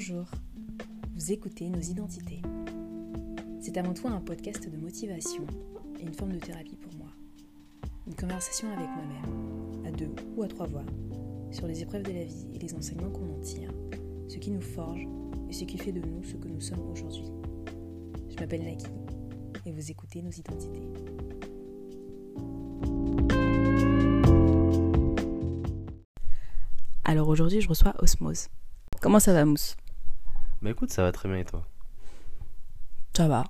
Bonjour, vous écoutez Nos Identités. C'est avant tout un podcast de motivation et une forme de thérapie pour moi. Une conversation avec moi-même, à deux ou à trois voix, sur les épreuves de la vie et les enseignements qu'on en tire, ce qui nous forge et ce qui fait de nous ce que nous sommes aujourd'hui. Je m'appelle Naki et vous écoutez Nos Identités. Alors aujourd'hui, je reçois Osmose. Comment ça va, Mousse? Bah écoute, ça va très bien et toi? Ça va.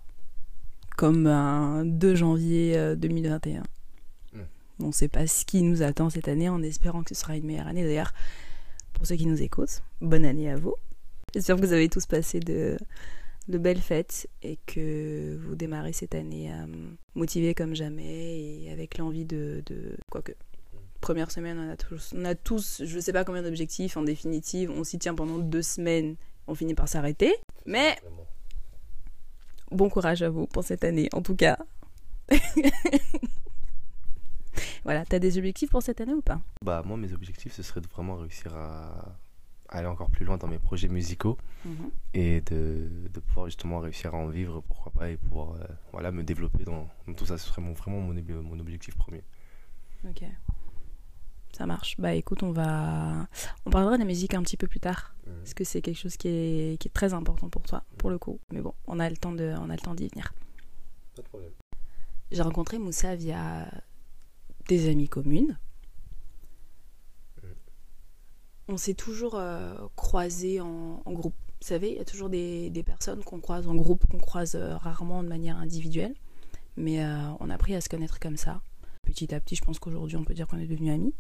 Comme un 2 janvier 2021. Mm. On ne sait pas ce qui nous attend cette année en espérant que ce sera une meilleure année. D'ailleurs, pour ceux qui nous écoutent, bonne année à vous. J'espère que vous avez tous passé de, de belles fêtes et que vous démarrez cette année euh, motivés comme jamais et avec l'envie de, de... Quoique, première semaine, on a tous, on a tous je sais pas combien d'objectifs. En définitive, on s'y tient pendant deux semaines, on finit par s'arrêter. Mais bon courage à vous pour cette année, en tout cas. voilà, t'as des objectifs pour cette année ou pas? Bah moi mes objectifs ce serait de vraiment réussir à aller encore plus loin dans mes projets musicaux et de, de pouvoir justement réussir à en vivre pourquoi pas et pouvoir euh, voilà me développer dans, dans tout ça ce serait mon, vraiment mon, mon objectif premier. Ok. Ça marche. Bah écoute, on va. On parlera de la musique un petit peu plus tard. Parce que c'est quelque chose qui est, qui est très important pour toi, pour le coup. Mais bon, on a le temps de, on a le temps d'y venir. Pas de problème. J'ai rencontré Moussa via des amis communes. On s'est toujours euh, croisés en, en groupe. Vous savez, il y a toujours des, des personnes qu'on croise en groupe, qu'on croise euh, rarement de manière individuelle. Mais euh, on a appris à se connaître comme ça. Petit à petit, je pense qu'aujourd'hui, on peut dire qu'on est devenus amis.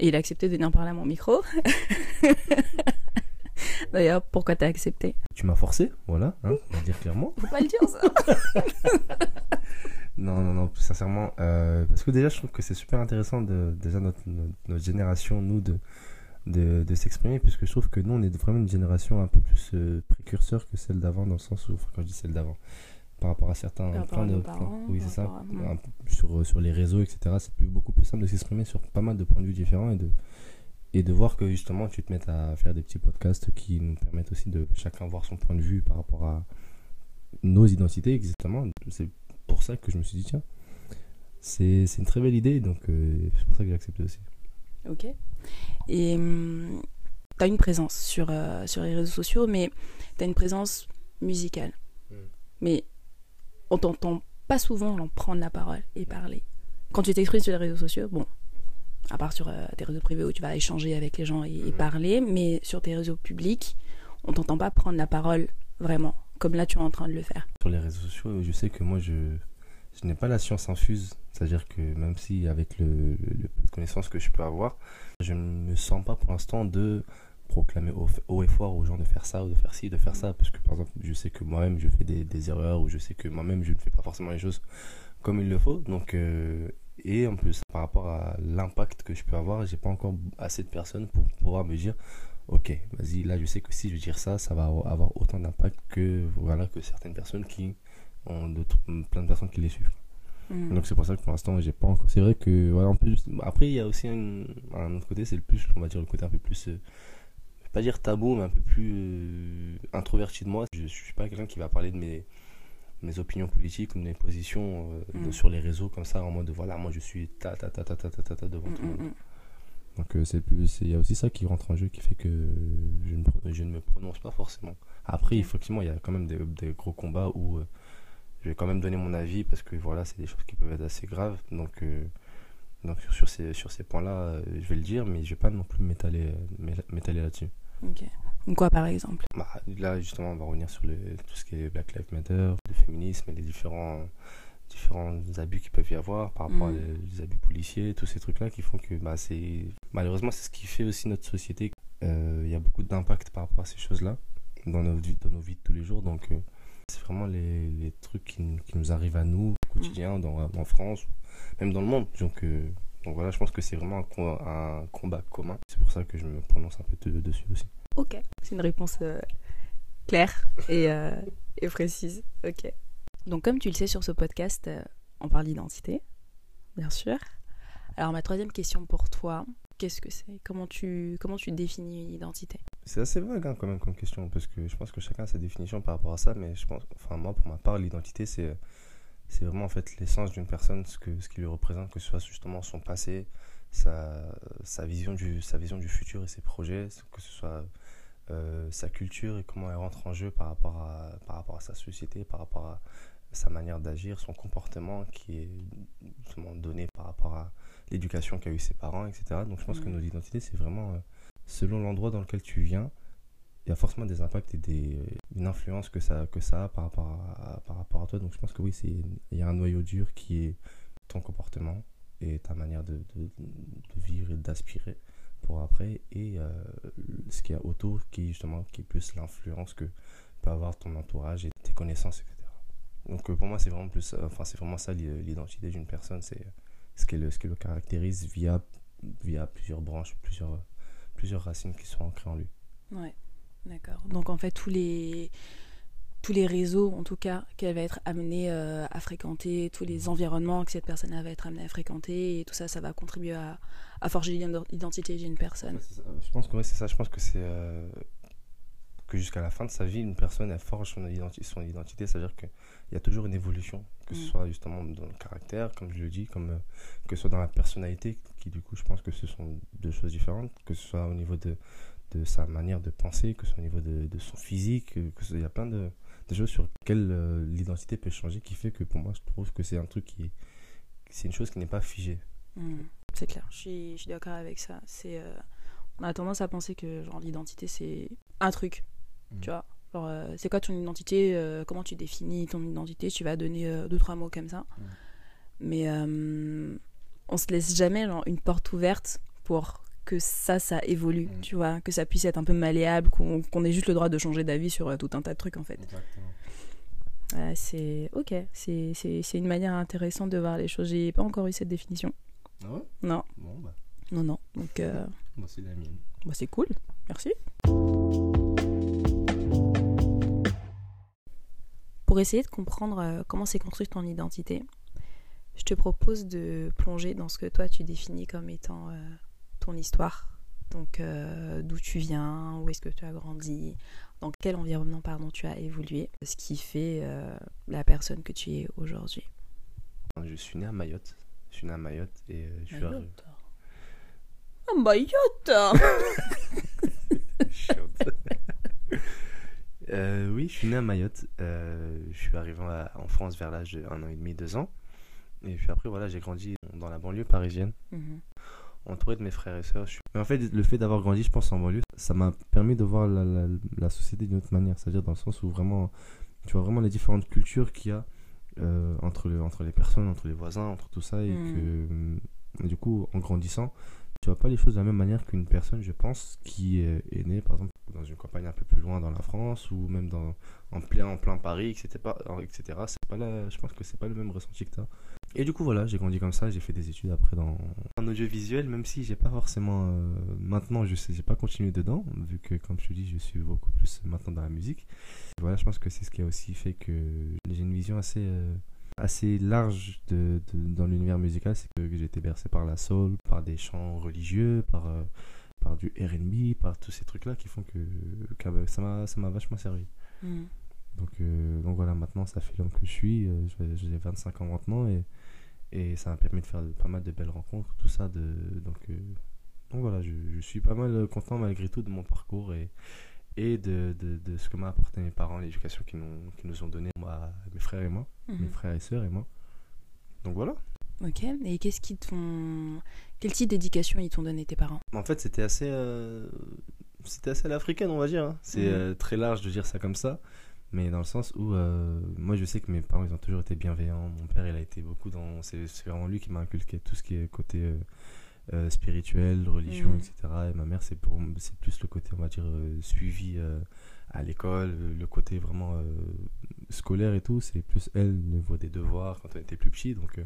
Et il a accepté de venir parler à mon micro. D'ailleurs, pourquoi t'as accepté? Tu m'as forcé, voilà, hein, on va dire clairement. Faut pas le dire, ça. Non, non, non, plus sincèrement, euh, parce que déjà je trouve que c'est super intéressant de déjà notre, notre, notre génération, nous, de, de, de s'exprimer, puisque je trouve que nous on est vraiment une génération un peu plus euh, précurseur que celle d'avant, dans le sens où, enfin, quand je dis celle d'avant, par rapport à certains. Par à plein de, parents, oui, c'est ça, à- un peu sur, sur les réseaux, etc. C'est plus- beaucoup plus simple de s'exprimer sur pas mal de points de vue différents et de, et de voir que justement tu te mets à faire des petits podcasts qui nous permettent aussi de chacun voir son point de vue par rapport à nos identités, exactement. C'est pour ça que je me suis dit, tiens, c'est une très belle idée, donc euh, c'est pour ça que j'ai accepté aussi. Ok. Et hum, t'as une présence sur, euh, sur les réseaux sociaux, mais t'as une présence musicale. Mm. Mais on t'entend pas souvent en prendre la parole et parler. Quand tu t'exprimes sur les réseaux sociaux, bon, à part sur euh, tes réseaux privés où tu vas échanger avec les gens et, et Mhm. parler, mais sur tes réseaux publics, on t'entend pas prendre la parole vraiment, comme là tu es en train de le faire. Sur les réseaux sociaux, je sais que moi, je, je n'ai pas la science infuse. C'est-à-dire que même si, avec le, le- le peu de connaissances que je peux avoir, je ne me sens pas pour l'instant de proclamer haut, et fort aux gens de faire ça ou de faire ci, de faire ça. Parce que, par exemple, je sais que moi-même, je fais des, des erreurs ou je sais que moi-même, je ne fais pas forcément les choses comme il le faut. Donc, euh, et en plus, par rapport à l'impact que je peux avoir, j'ai pas encore assez de personnes pour pouvoir me dire ok, vas-y, là je sais que si je dis ça, ça va avoir autant d'impact que, voilà, que certaines personnes qui ont d'autres- plein de personnes qui les suivent. Mm. Donc c'est pour ça que pour l'instant, j'ai pas encore. C'est vrai que, voilà, en plus, après, il y a aussi un, un autre côté, c'est le plus, on va dire, le côté un peu plus, euh, vais pas dire tabou, mais un peu plus euh, introverti de moi. Je, je suis pas quelqu'un qui va parler de mes, mes opinions politiques ou de mes positions euh, de- Mm. sur les réseaux comme ça, en mode, voilà, moi je suis ta ta ta ta ta ta ta, ta devant Mm, tout le monde. mm, mm. Donc euh, c'est plus, c'est- il y a aussi ça qui rentre en jeu, qui fait que je ne, je ne me prononce pas forcément. Après, Ok. effectivement, il y a quand même des, des gros combats où euh, je vais quand même donner mon avis parce que voilà, c'est des choses qui peuvent être assez graves. Donc, euh, donc sur, ces, sur ces points-là, euh, je vais le dire, mais je vais pas non plus m'étaler, euh, m'étaler là-dessus. Ok. Quoi par exemple? Bah, là, justement, on va revenir sur le, tout ce qui est Black Lives Matter, le féminisme et les différents, différents abus qu'il peut y avoir par rapport Mm. aux abus policiers, tous ces trucs-là qui font que bah, c'est. Malheureusement, c'est ce qui fait aussi notre société. Euh, Il y a beaucoup d'impact par rapport à ces choses-là dans nos, vies- dans nos vies de tous les jours. Donc, euh, c'est vraiment les, les trucs qui, nous- qui nous arrivent à nous au quotidien, dans, en France, même dans le monde. Donc, euh, donc voilà, je pense que c'est vraiment un, co- un combat commun. C'est pour ça que je me prononce un peu de- dessus aussi. Ok. C'est une réponse euh, claire et, euh, et précise. Ok. Donc, comme tu le sais sur ce podcast, on parle d'identité, bien sûr. Alors, ma troisième question pour toi, qu'est-ce que c'est? Comment tu, comment tu définis une identité? C'est assez vague hein, quand même comme question, parce que je pense que chacun a sa définition par rapport à ça, mais je pense, enfin moi pour ma part, l'identité c'est c'est vraiment en fait l'essence d'une personne, ce, que, ce qui lui représente, que ce soit justement son passé, sa, sa, vision, du, sa vision du futur et ses projets, que ce soit euh, sa culture et comment elle rentre en jeu par rapport à, par rapport à sa société, par rapport à sa manière d'agir, son comportement qui est donné par rapport à l'éducation qu'a eu ses parents, etc. Donc je pense que mm. nos identités, c'est vraiment euh, selon l'endroit dans lequel tu viens, il y a forcément des impacts et des, une influence que ça, que ça a par rapport à, par rapport à toi. Donc je pense que oui, il y a un noyau dur qui est ton comportement et ta manière de, de, vivre et d'aspirer pour après. Et euh, ce qu'il y a autour qui justement qui est plus l'influence que peut avoir ton entourage et tes connaissances, etc. Donc euh, pour moi, c'est vraiment, enfin, vraiment ça l'identité d'une personne. C'est ce ce qui le caractérise via, via plusieurs branches, plusieurs, plusieurs racines qui sont ancrées en lui. Ouais. D'accord. Donc en fait, tous les, tous les réseaux, en tout cas, qu'elle va être amenée euh, à fréquenter, tous les environnements que cette personne va être amenée à fréquenter, et tout ça, ça va contribuer à, à forger l'identité d'une personne. Je pense que c'est ça. Je pense que c'est euh, que jusqu'à la fin de sa vie, une personne elle forge son identité. Son identité C'est-à-dire qu'il y a toujours une évolution, que ce mm. soit justement dans le caractère, comme je le dis, comme euh, que ce soit dans la personnalité, qui du coup, je pense que ce sont deux choses différentes, que ce soit au niveau de de sa manière de penser, que ce soit au niveau de, de son physique, que il y a plein de, de choses sur lesquelles euh, l'identité peut changer qui fait que pour moi je trouve que c'est un truc qui c'est une chose qui n'est pas figée. Hmm. c'est clair, je suis, je suis d'accord avec ça. C'est euh, on a tendance à penser que genre l'identité c'est un truc, hmm. tu vois. Euh, c'est quoi ton identité Comment tu définis ton identité? Tu vas donner deux trois mots comme ça. Hmm. Mais on se laisse jamais genre, une porte ouverte pour que ça, ça évolue, mm. tu vois, que ça puisse être un peu malléable, qu'on ait juste le droit de changer d'avis sur euh, tout un tas de trucs en fait. c'est ok, c'est une manière intéressante de voir les choses. J'ai pas encore eu cette définition. Ah ouais? Non. Bon, bah. Non, non. Donc. Euh... Bah, c'est la mienne. Bah, c'est cool. Merci. Pour essayer de comprendre euh, comment s'est construite ton identité, je te propose de plonger dans ce que toi tu définis comme étant euh, histoire. Donc euh, d'où tu viens, où est-ce que tu as grandi, dans quel environnement pardon, tu as évolué, ce qui fait euh, la personne que tu es aujourd'hui. Je suis né à Mayotte. Je suis né à Mayotte et euh, je suis arrivé. À Mayotte Oui, je suis né à Mayotte. je suis arrivé en France vers l'âge de 1 an et demi, 2 ans. Et puis après, voilà, j'ai grandi dans la banlieue parisienne. Mhm entouré de mes frères et sœurs. Mais en fait, le fait d'avoir grandi, je pense, en banlieue, ça m'a permis de voir la, la, société d'une autre manière. C'est-à-dire dans le sens où vraiment, tu vois vraiment les différentes cultures qu'il y a euh, entre, le, entre les personnes, entre les voisins, entre tout ça. Et hmm. que, du coup, en grandissant, tu vois pas les choses de la même manière qu'une personne, je pense, qui est, née, par exemple, dans une campagne un peu plus loin dans la France ou même dans, en, plein, en plein Paris, etc. etc. C'est pas la, je pense que c'est pas le même ressenti que tu as. Et du coup, voilà, j'ai grandi comme ça. J'ai fait des études après dans en audiovisuel, même si j'ai pas forcément. Euh, maintenant, je sais, j'ai pas continué dedans, vu que, comme je te dis, je suis beaucoup plus maintenant dans la musique. Voilà, je pense que c'est ce qui a aussi fait que j'ai une vision assez. Euh, assez large de, dans l'univers musical, c'est que j'ai été bercé par la soul, par des chants religieux, par, euh, par du RB, par tous ces trucs-là qui font que, ça m'a vachement servi. Mm. Donc, donc voilà, maintenant ça fait l'homme que je suis, j'ai 25 ans maintenant et, et ça m'a permis de faire pas mal de belles rencontres, tout ça. De, donc, euh, donc voilà, je, je, suis pas mal content malgré tout de mon parcours et, et de, de, de ce que m'ont apporté mes parents, l'éducation qu'ils nous, nous ont donné, moi, mes frères et moi, mes mhm. frères et sœurs et moi. Donc voilà. Ok, et qu'est-ce qui t'ont. Quel type d'éducation ils t'ont donné tes parents? En fait, c'était assez. Euh, c'était assez l'africaine, on va dire. Hein. C'est mhm. euh, très large de dire ça comme ça mais dans le sens où euh, moi je sais que mes parents ils ont toujours été bienveillants. Mon père il a été beaucoup dans c'est vraiment lui qui m'a inculqué tout ce qui est côté euh, euh, spirituel religion mm. etc et ma mère c'est pour c'est plus le côté on va dire suivi à l'école le côté vraiment scolaire et tout. C'est plus elle ne voit des devoirs quand on était plus petit donc mm.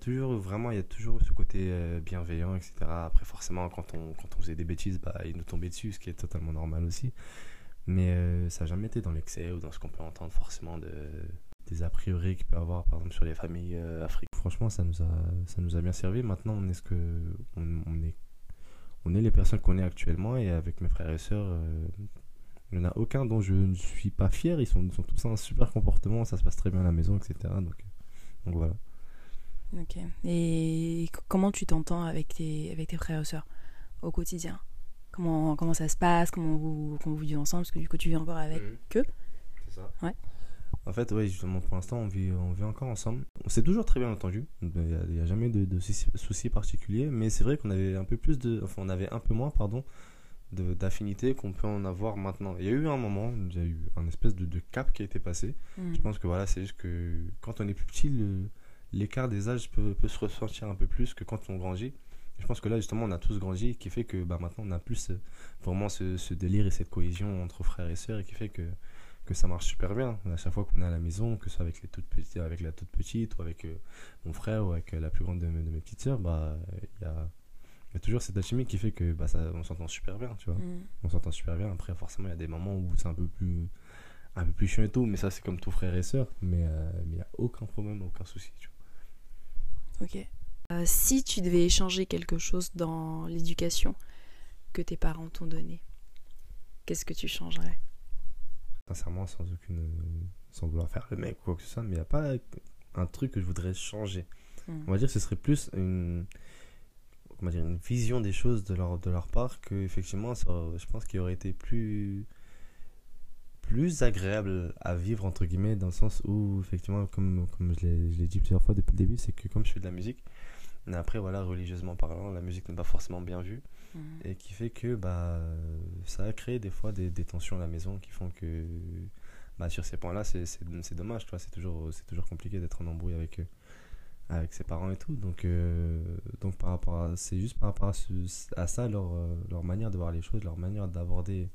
toujours vraiment il y a toujours ce côté bienveillant etc après forcément quand on quand on faisait des bêtises bah il nous tombait dessus ce qui est totalement normal aussi mais euh, ça n'a jamais été dans l'excès ou dans ce qu'on peut entendre forcément de, des a priori qu'il peut avoir, par exemple, sur les familles euh, africaines. Franchement, ça nous, a, ça nous a bien servi. Maintenant, on est ce que. On, est, on est les personnes qu'on est actuellement et avec mes frères et sœurs, euh, il n'y en a aucun dont je ne suis pas fier. Ils sont, ils sont tous un super comportement, ça se passe très bien à la maison, etc. Donc, donc voilà. Ok. Et comment tu t'entends avec tes, avec tes frères et sœurs au quotidien? Comment, comment ça se passe Comment vous, comment vous vivez ensemble Parce que du coup, tu vis encore avec eux. C'est ça. Ouais. En fait, oui, justement, pour l'instant, on vit, on vit encore ensemble. On s'est toujours très bien entendu. Il n'y a, jamais de, de soucis particuliers. Mais c'est vrai qu'on avait un peu plus de. Enfin, on avait un peu moins, pardon, d'affinité qu'on peut en avoir maintenant. Il y a eu un moment, il y a eu un espèce de, de cap qui a été passé. Mm. Je pense que voilà, c'est juste que quand on est plus petit, l'écart des âges peut, peut, se ressentir un peu plus que quand on grandit. Je pense que là, justement, on a tous grandi, qui fait que bah, maintenant, on a plus vraiment ce, ce, délire et cette cohésion entre frères et sœurs, et qui fait que que ça marche super bien. À chaque fois qu'on est à la maison, que ce soit avec, les toutes petites, avec la toute petite, ou avec euh, mon frère, ou avec euh, la plus grande de, mes petites sœurs, bah, il y a, y a, toujours cette alchimie qui fait que bah, ça, on s'entend super bien, tu vois. Mm. On s'entend super bien. Après, forcément, il y a des moments où c'est un peu plus un peu plus chiant et tout, mais ça, c'est comme tout frère et sœur. Mais euh, il n'y a aucun problème, aucun souci, tu vois. Ok. Si tu devais changer quelque chose dans l'éducation que tes parents t'ont donné, qu'est-ce que tu changerais? Sincèrement, sans aucune. sans vouloir faire le mec ou quoi que ce soit, mais il n'y a pas un truc que je voudrais changer. Mm. On va dire que ce serait plus une. Comment dire, une vision des choses de leur, de leur part que, effectivement, ça, je pense qu'il aurait été plus plus agréable à vivre entre guillemets dans le sens où effectivement comme, comme je l'ai dit plusieurs fois depuis le début c'est que comme je fais de la musique mais après voilà religieusement parlant la musique n'est pas forcément bien vue et qui fait que bah, ça a créé des fois des, des, tensions à la maison qui font que bah, sur ces points-là, c'est dommage. C'est toujours, toujours compliqué d'être en embrouille avec, avec ses parents et tout. Donc, euh, donc par rapport c'est juste par rapport à, à ça, leur, leur manière de voir les choses, leur manière d'aborder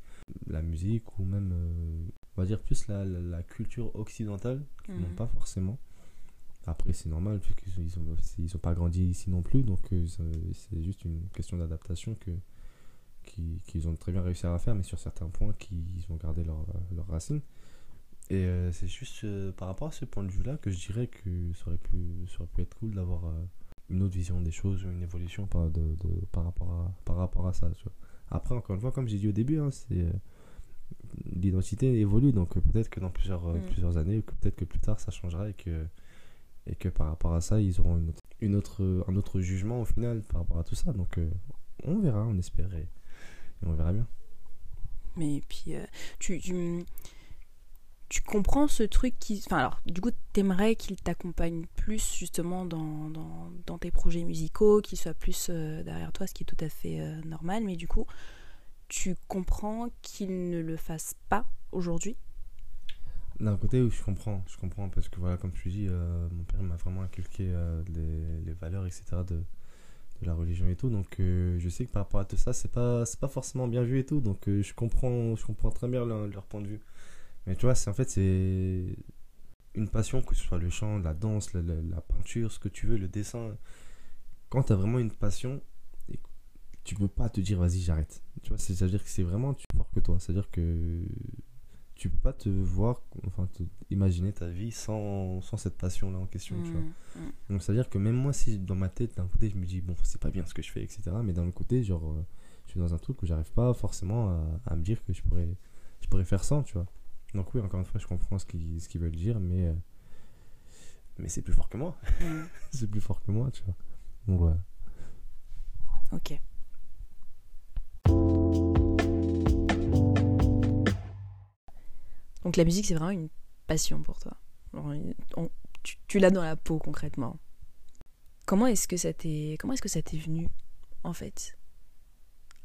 la musique ou même, euh, on va dire plus la, la, culture occidentale, qui n'ont pas forcément. Après, c'est normal, puisqu'ils n'ont ils ont pas grandi ici non plus, donc euh, c'est juste une question d'adaptation que qu'ils ont très bien réussi à faire, mais sur certains points, qu'ils ont gardé leurs leur racines. Et euh, c'est juste euh, par rapport à ce point de vue-là que je dirais que ça aurait pu, ça aurait pu être cool d'avoir une autre vision des choses, une évolution par, de, de, par, rapport, à, par rapport à ça. Tu vois. Après, encore une fois, comme j'ai dit au début, hein, c'est l'identité évolue, donc peut-être que dans plusieurs, Mm. plusieurs années, peut-être que plus tard ça changera et que et que par rapport à ça, ils auront une autre, un autre jugement au final par rapport à tout ça. Donc, euh, on verra, on espère et, on verra bien. Mais puis, euh, tu, tu, comprends ce truc qui. Enfin, alors, du coup, t'aimerais qu'il t'accompagne plus justement dans, dans, tes projets musicaux, qu'il soit plus euh, derrière toi, ce qui est tout à fait normal. Mais du coup, tu comprends qu'il ne le fasse pas aujourd'hui? D'un côté, je comprends, je comprends parce que voilà, comme tu dis, euh, mon père m'a vraiment inculqué euh, les, les, valeurs, etc. de, de, la religion et tout. Donc, euh, je sais que par rapport à tout ça, c'est pas, pas forcément bien vu et tout. Donc, je comprends, je comprends très bien leur, leur, point de vue. Mais tu vois, c'est en fait, c'est une passion, que ce soit le chant, la danse, la, la, peinture, ce que tu veux, le dessin. Quand tu as vraiment une passion, tu peux pas te dire vas-y, j'arrête. Tu vois, c'est-à-dire que c'est vraiment plus fort que toi. C'est-à-dire que tu peux pas te voir, enfin, te imaginer ta vie sans, sans cette passion-là en question, Mmh, tu vois. Donc, c'est-à-dire que même moi, si dans ma tête, d'un côté, je me dis, bon, c'est pas bien ce que je fais, etc., mais d'un autre côté, genre, euh, je suis dans un truc où j'arrive pas forcément à, à, me dire que je pourrais, je pourrais faire ça, tu vois. Donc, oui, encore une fois, je comprends ce qu'ils, ce qu'ils veulent dire, mais, euh, mais c'est plus fort que moi. Mmh. c'est plus fort que moi, tu vois. Donc, voilà. Ok. Donc la musique, c'est vraiment une passion pour toi. On, tu, tu l'as dans la peau concrètement. Comment est-ce que ça t'est comment est-ce que ça t'est venu en fait?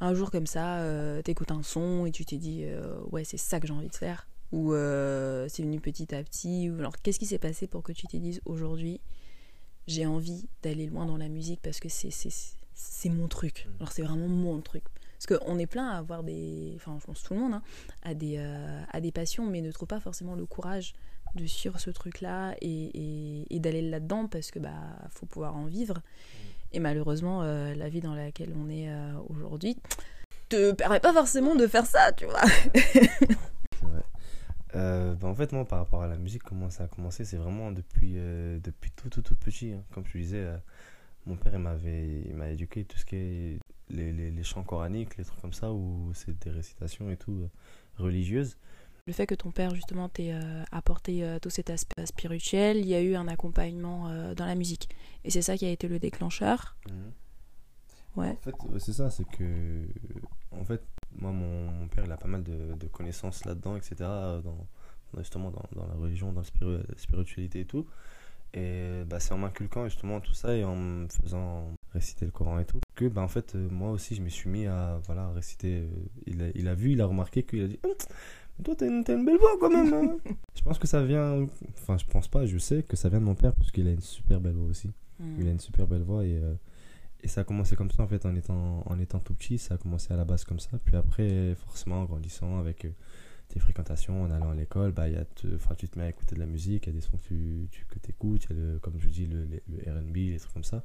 Un jour comme ça, euh, t'écoutes un son et tu t'es dit euh, ouais c'est ça que j'ai envie de faire ou euh, c'est venu petit à petit ou alors qu'est-ce qui s'est passé pour que tu te dises aujourd'hui j'ai envie d'aller loin dans la musique parce que c'est c'est c'est mon truc. Alors c'est vraiment mon truc. Parce qu'on est plein à avoir des. Enfin, je pense tout le monde, hein, à, des, euh, à des passions, mais ne trouve pas forcément le courage de suivre ce truc-là et, et, et d'aller là-dedans parce que bah faut pouvoir en vivre. Et malheureusement, euh, la vie dans laquelle on est euh, aujourd'hui te permet pas forcément de faire ça, tu vois. vrai. Bah en fait, moi, par rapport à la musique, comment ça a commencé, c'est vraiment depuis, depuis tout, tout, tout petit. Hein. Comme je disais, mon père, il m'avait éduqué tout ce qui est les, les, les chants coraniques, les trucs comme ça, où c'est des récitations et tout, euh, religieuses. Le fait que ton père, justement, t'ait euh, apporté euh, tout cet aspect spirituel, il y a eu un accompagnement euh, dans la musique. Et c'est ça qui a été le déclencheur. Ouais. En fait, c'est ça, c'est que. En fait, moi, mon, mon père, il a pas mal de, de connaissances là-dedans, etc. Dans, justement, dans, dans la religion, dans la spiritualité et tout. Et bah, c'est en m'inculquant justement tout ça et en me faisant réciter le Coran et tout que, bah, en fait, euh, moi aussi, je me suis mis à voilà, réciter. euh, il, a, il a vu, il a remarqué qu'il a dit Hum, mais Toi, t'as une, une belle voix quand même. hein. je pense que ça vient. Enfin, je pense pas, je sais que ça vient de mon père parce qu'il a une super belle voix aussi. Mm. Il a une super belle voix et, euh, et ça a commencé comme ça en fait en étant, en étant tout petit. Ça a commencé à la base comme ça. Puis après, forcément, en grandissant avec euh, tes fréquentations, en allant à l'école, bah, y a te- tu te mets à écouter de la musique. Il y a des sons que tu, tu que écoutes. Il y a, le, comme je dis, le, le, le RB, les trucs comme ça.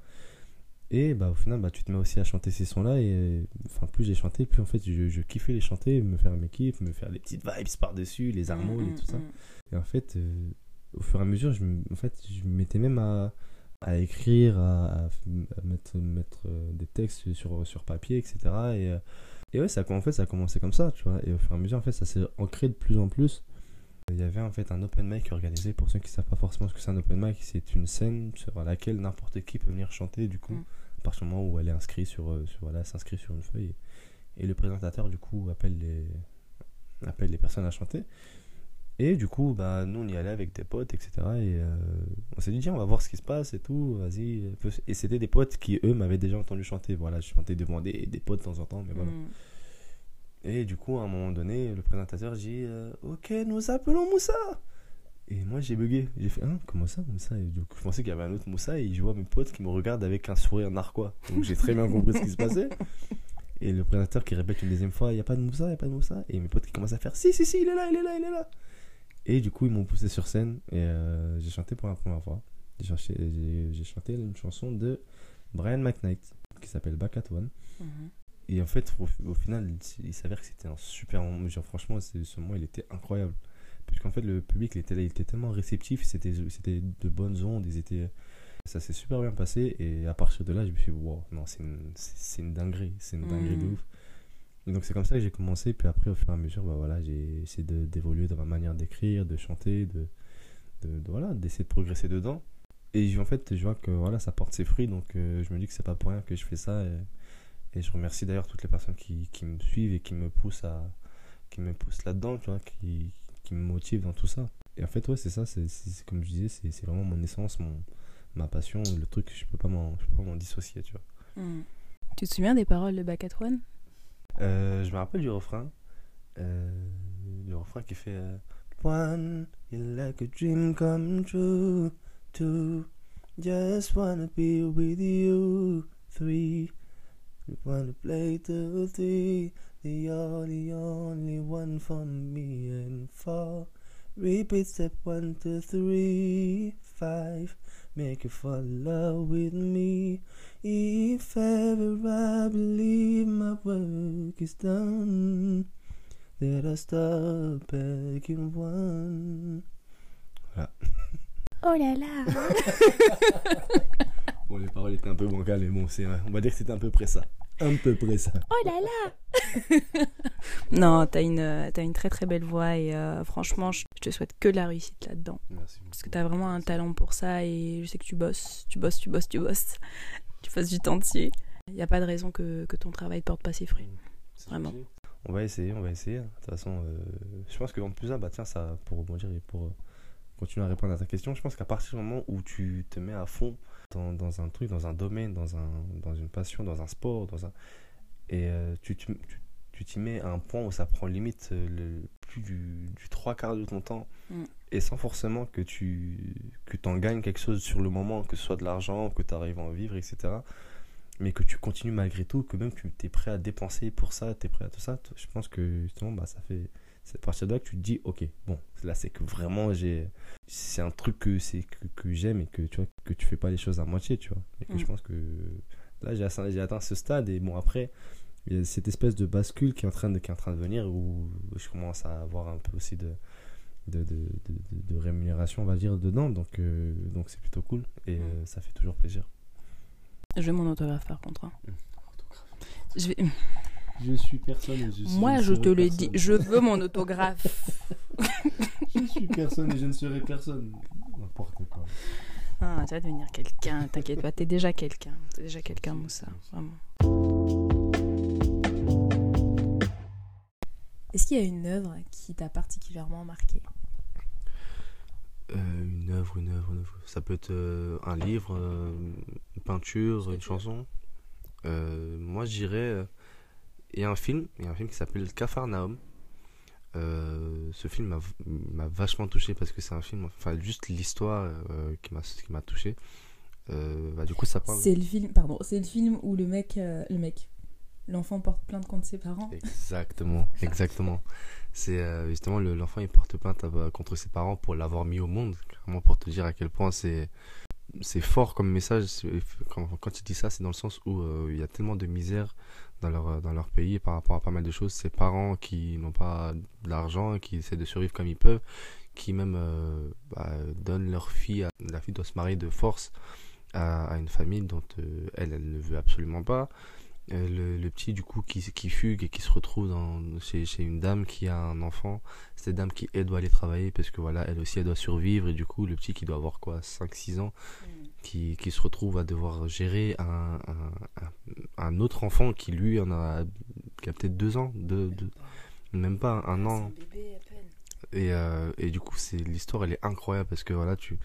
Et bah, au final, bah, tu te mets aussi à chanter ces sons-là. Et enfin, plus j'ai chanté, plus en fait, je, je kiffais les chanter, me faire mes kiffs, me faire les petites vibes par-dessus, les harmonies et Mm, tout ça. mm, mm. Et en fait, euh, au fur et à mesure, je, me- en fait, je me mettais même à, à écrire, à, mettre, mettre euh, des textes sur, sur papier, etc. Et, et ouais, ça, a- en fait, ça a commencé comme ça, tu vois. Et au fur et à mesure, en fait, ça s'est ancré de plus en plus. Il y avait en fait un open mic organisé, pour ceux qui ne savent pas forcément ce que c'est un open mic, c'est une scène sur laquelle n'importe qui peut venir chanter, du coup, Mm. à partir du moment où elle est inscrite sur, euh, sur voilà, s'inscrit sur une feuille. Et, le présentateur, du coup, appelle les, appelle les personnes à chanter. Et du coup, bah, nous, on y allait avec des potes, etc. Et euh, on s'est dit, tiens, on va voir ce qui se passe et tout, vas-y. Et c'était des potes qui, eux, m'avaient déjà entendu chanter. Voilà, je chantais devant des, des potes de temps en temps, mais voilà. Mm. Et du coup, à un moment donné, le présentateur dit, euh, ok, nous appelons Moussa. Et moi, j'ai bugué. J'ai fait, hein, comment ça, Moussa? Et du coup, je pensais qu'il y avait un autre Moussa et je vois mes potes qui me regardent avec un sourire narquois. Donc j'ai très bien compris ce qui se passait. Et le présentateur qui répète une deuxième fois, il n'y a pas de Moussa, il n'y a pas de Moussa. Et mes potes qui commencent à faire, si, si, si, il est là, il est là, il est là. Et du coup, ils m'ont poussé sur scène et euh, j'ai chanté pour la première fois. J'ai chanté, une chanson de Brian McKnight qui s'appelle Back at One. Mhm. Et en fait, au, au final, il, s'avère que c'était un super moment. Genre, franchement, ce moment, il était incroyable. Puisqu'en fait, le public, il était, il était tellement réceptif, c'était c'était de bonnes ondes, ils étaient... Ça s'est super bien passé, et à partir de là, je me suis dit, wow, non, c'est une, une dinguerie, c'est une dinguerie de Mhm. ouf. Donc, c'est comme ça que j'ai commencé, puis après, au fur et à mesure, bah, voilà, j'ai essayé d'évoluer dans ma manière d'écrire, de chanter, de, voilà, d'essayer de progresser dedans. Et en fait, je vois que voilà, ça porte ses fruits, donc euh, je me dis que c'est pas pour rien que je fais ça. Et, je remercie d'ailleurs toutes les personnes qui, me suivent et qui me poussent à qui me poussent là-dedans, tu vois, qui, qui me motivent dans tout ça. Et en fait, ouais, c'est ça, c'est comme je disais, c'est vraiment mon essence, mon, ma passion, le truc, je peux pas m'en dissocier, tu vois. Mm. Tu te souviens des paroles de Back Euh, je me rappelle du refrain. Euh, le refrain qui fait euh, One, you're like a dream come true. Two, just wanna be with you. Three, you wanna play till three. You're the only one for me. And four, repeat step one, two, three. Five, make you fall in love with me. If ever I believe my work is done, let us stop back in one. Oh là là Bon, les paroles étaient un peu bancales, mais bon, on va dire que c'était à peu près ça. Un peu près ça. Oh là là Non, t'as une, euh, t'as une très très belle voix et euh, franchement, je je te souhaite que de la réussite là-dedans. Merci beaucoup. Parce que t'as vraiment un talent pour ça et je sais que tu bosses, tu bosses, tu bosses, tu bosses. Tu passes du temps dessus. Il n'y a pas de raison que, que ton travail porte pas ses fruits. C'est Vraiment. On va essayer, on va essayer. De toute façon, euh, je pense qu'en plus, là, bah tiens, ça, pour rebondir et pour euh, continuer à répondre à ta question, je pense qu'à partir du moment où tu te mets à fond dans, dans un truc, dans un domaine, dans, un, dans une passion, dans un sport, dans un... et euh, tu, tu, tu- tu t'y mets à un point où ça prend limite euh, le, plus du, du trois quarts de ton temps, Mm. et sans forcément que tu que en gagnes quelque chose sur le moment, que ce soit de l'argent, que tu arrives à en vivre, etc mais que tu continues malgré tout, que même tu es prêt à dépenser pour ça, tu es prêt à tout ça, je pense que justement, bah, ça fait. C'est à partir de là que tu te dis, ok, bon, là c'est que vraiment j'ai. C'est un truc que, c'est que, que j'aime et que tu vois, que tu fais pas les choses à moitié, tu vois. Et que Mm. je pense que là j'ai atteint, j'ai atteint ce stade et bon, après, il y a cette espèce de bascule qui est en train de, qui est en train de venir où je commence à avoir un peu aussi de. De, de, de, de- de rémunération on va dire dedans donc euh, donc c'est plutôt cool et Mm. euh, ça fait toujours plaisir Je veux mon autographe par contre. hein. Je vais... Je suis personne et je suis Moi, je te le dis, je veux mon autographe. je suis personne et je ne serai personne. N'importe quoi. Ah, tu vas devenir quelqu'un, t'inquiète pas, t'es déjà quelqu'un. T'es déjà quelqu'un, Moussa, vraiment. Est-ce qu'il y a une œuvre qui t'a particulièrement marqué? Euh, Une œuvre, une œuvre, une œuvre. Ça peut être euh, un livre, euh, une peinture, une chanson. moi, je dirais a un film, a un film qui s'appelle Cafarnaum. Euh, ce film m'a vachement touché parce que c'est un film, enfin juste l'histoire euh, qui m'a touché. Euh, bah, du coup, ça parle. C'est le film, pardon, c'est le film où le mec, le mec, l'enfant porte plainte contre ses parents. Exactement, exactement. C'est justement l'enfant il porte plainte contre ses parents pour l'avoir mis au monde, vraiment pour te dire à quel point c'est c'est fort comme message. Quand, quand il dit ça, c'est dans le sens où il y a tellement de misère dans leur, euh, dans leur pays par rapport à pas mal de choses. Ces parents qui n'ont pas de l'argent, qui essaient de survivre comme ils peuvent, qui même euh, bah, donnent leur fille, à, la fille doit se marier de force à, une famille dont euh, elle, elle ne veut absolument pas. Le, le, petit du coup qui, qui fugue et qui se retrouve dans, chez, chez une dame qui a un enfant, cette dame qui elle doit aller travailler parce que voilà elle aussi elle doit survivre et du coup le petit qui doit avoir quoi 5-6 ans mm qui, qui, se retrouve à devoir gérer un, un, un, autre enfant qui lui en a, qui a peut-être deux ans, de, même pas un an. Et, euh, et du coup, c'est l'histoire, elle est incroyable parce que voilà, tu,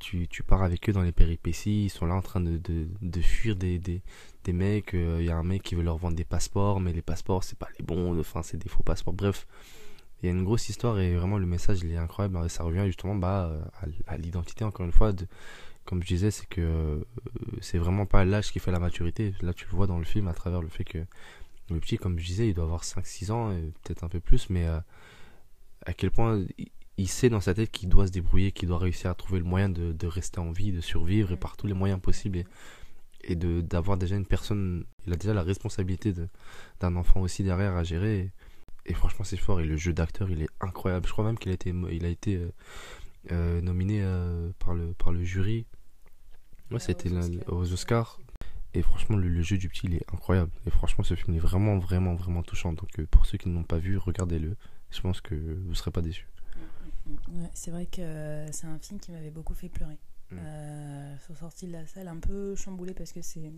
tu, tu pars avec eux dans les péripéties, ils sont là en train de, de, de fuir des, des, des mecs, il euh, y a un mec qui veut leur vendre des passeports, mais les passeports, c'est pas les bons, enfin, c'est des faux passeports, bref. Il y a une grosse histoire et vraiment le message il est incroyable. Ça revient justement bah, à, à l'identité, encore une fois, de, comme je disais, c'est que euh, c'est vraiment pas l'âge qui fait la maturité. Là, tu le vois dans le film à travers le fait que le petit, comme je disais, il doit avoir 5-6 ans, peut-être un peu plus, mais euh, à quel point il sait dans sa tête qu'il doit se débrouiller, qu'il doit réussir à trouver le moyen de, de, rester en vie, de survivre et par tous les moyens possibles. Et, et de d'avoir déjà une personne, il a déjà la responsabilité d'un enfant aussi derrière à gérer. Et, franchement, c'est fort. Et le jeu d'acteur, il est incroyable. Je crois même qu'il a été, il a été euh, nominé euh, par, le, par le jury. Ouais, c'était aux Oscars. Et franchement, le, jeu du petit, il est incroyable. Et franchement, ce film est vraiment, vraiment, vraiment touchant. Donc, euh, pour ceux qui ne l'ont pas vu, regardez-le. Je pense que vous ne serez pas déçus. c'est vrai que c'est un film qui m'avait beaucoup fait pleurer. Mm. Euh, sont sortis de la salle un peu chamboulé parce que c'est.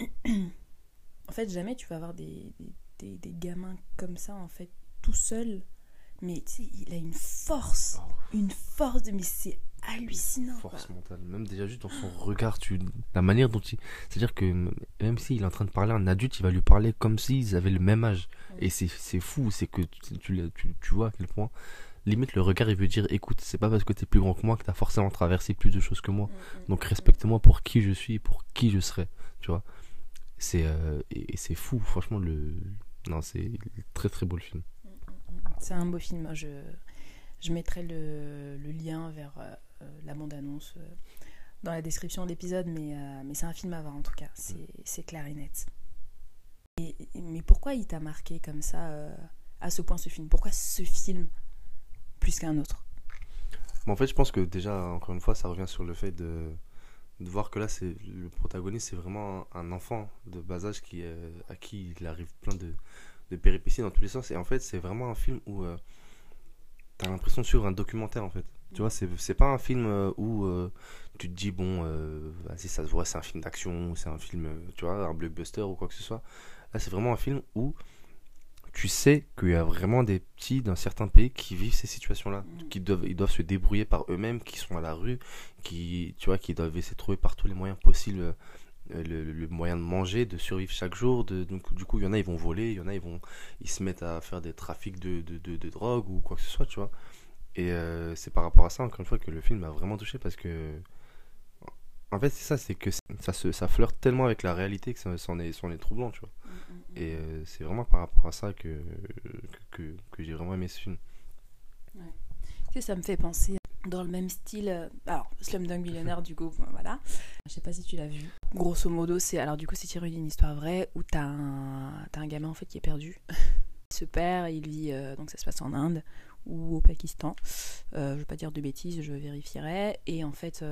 en fait, jamais tu vas avoir des, des, des, gamins comme ça, en fait, tout seul mais tu sais, il a une force, oh. une force, de, mais c'est hallucinant. Force mentale, même déjà juste dans son regard, tu, la manière dont il. C'est-à-dire que même s'il est en train de parler à un adulte, il va lui parler comme s'ils avaient le même âge. Et c'est fou, c'est que tu, tu, tu, vois à quel point. Limite, le regard, il veut dire écoute, c'est pas parce que t'es plus grand que moi que t'as forcément traversé plus de choses que moi. Mm, mm, Donc mm, respecte-moi pour qui je suis, pour qui je serai. Tu vois C'est euh, et, et c'est fou, franchement. le Non, c'est très très beau le film. C'est un beau film. Je, mettrai le, lien vers euh, la bande-annonce euh, dans la description de l'épisode, mais, euh, mais c'est un film à voir en tout cas. C'est clair et net. Et, mais pourquoi il t'a marqué comme ça à ce point ce film? Pourquoi ce film plus qu'un autre? En fait, je pense que déjà, encore une fois, ça revient sur le fait de, voir que là, le protagoniste, c'est vraiment un enfant de bas âge qui, à qui il arrive plein de, de péripéties dans tous les sens. Et en fait, c'est vraiment un film où euh, t'as l'impression de suivre un documentaire en fait. Tu vois, c'est pas un film euh, où euh, tu te dis, bon, vas-y, ça se voit, c'est un film d'action, c'est un film, tu vois, un blockbuster ou quoi que ce soit. Là, c'est vraiment un film où tu sais qu'il y a vraiment des petits d'un certain pays qui vivent ces situations-là, mm. qui doivent, ils doivent se débrouiller par eux-mêmes, qui sont à la rue, qui, tu vois, qui doivent essayer de trouver par tous les moyens possibles euh, le, moyen de manger, de survivre chaque jour. De, donc, du coup, il y en a, ils vont voler, il y en a, ils vont ils se mettent à faire des trafics de, de, de, drogue ou quoi que ce soit, tu vois. Et euh, c'est par rapport à ça, encore une fois, que le film m'a vraiment touché parce que. En fait, c'est ça, c'est que ça, se, ça flirte tellement avec la réalité que c'en est, est troublant, tu vois. Mm, mm, mm. Et euh, c'est vraiment par rapport à ça que, que, que, j'ai vraiment aimé ce film. Ouais. Tu sais, ça me fait penser dans le même style. Alors, Slumdog Millionnaire, du coup, voilà. Je sais pas si tu l'as vu. Grosso modo, c'est alors du coup c'est tiré d'une histoire vraie où t'as un, as un gamin en fait qui est perdu. il se perd, il vit euh, donc ça se passe en Inde ou au Pakistan. Euh, je vais pas dire de bêtises, je vérifierai. Et en fait,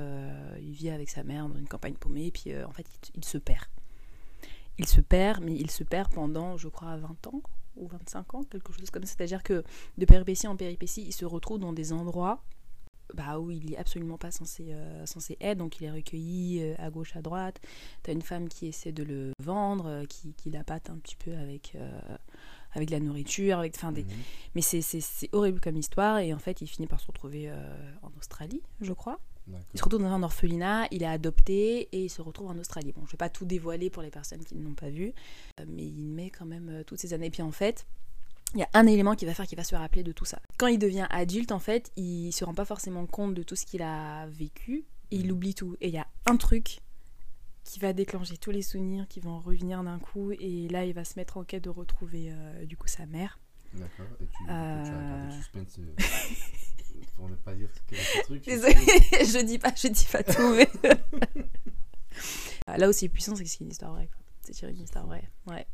il vit avec sa mère dans une campagne paumée, et puis en fait il, se perd. il se perd, mais il se perd pendant, je crois, 20 ans ou 25 ans, quelque chose comme ça. C'est-à-dire que de péripétie en péripétie, il se retrouve dans des endroits bah, où il est absolument pas censé, euh, censé être, donc il est recueilli euh, à gauche, à droite. T'as une femme qui essaie de le vendre, euh, qui, qui l'appâte un petit peu avec, avec de la nourriture, avec, des... Mhm. mais c'est horrible comme histoire, et en fait il finit par se retrouver en Australie, je crois. Il se retrouve dans un orphelinat, il est adopté et il se retrouve en Australie. Bon, je vais pas tout dévoiler pour les personnes qui ne l'ont pas vu, mais il met quand même toutes ces années. Puis en fait, il y a un élément qui va faire qu'il va se rappeler de tout ça. Quand il devient adulte, en fait, il se rend pas forcément compte de tout ce qu'il a vécu et il oublie tout. Et il y a un truc qui va déclencher tous les souvenirs qui vont revenir d'un coup et là il va se mettre en quête de retrouver euh, du coup sa mère. D'accord. Et tu, tu as Euh. le suspense euh, pour ne pas dire quel est ce truc. Désolée, je dis pas, je dis pas tout. Mais... là aussi puissant, c'est que c'est une histoire vraie. C'est tiré d'une histoire vraie. Ouais.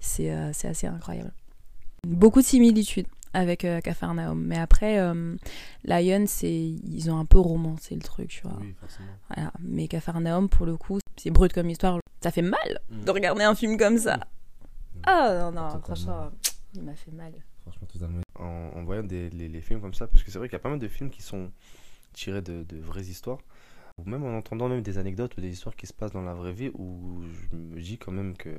C'est euh, c'est assez incroyable. Beaucoup de similitudes avec euh, Capharnaüm. Mais après, euh, Lion, c'est ils ont un peu romancé le truc, tu vois. Oui, forcément. Voilà. Mais Capharnaüm, pour le coup, c'est brut comme histoire. Ça fait mal Mm. de regarder un film comme ça. Mm. Ah non, non, Totalement. franchement, il m'a fait mal. Franchement, totalement. En, en voyant des, les, les films comme ça, parce que c'est vrai qu'il y a pas mal de films qui sont tirés de, de vraies histoires, ou même en entendant même des anecdotes ou des histoires qui se passent dans la vraie vie, où je me dis quand même que.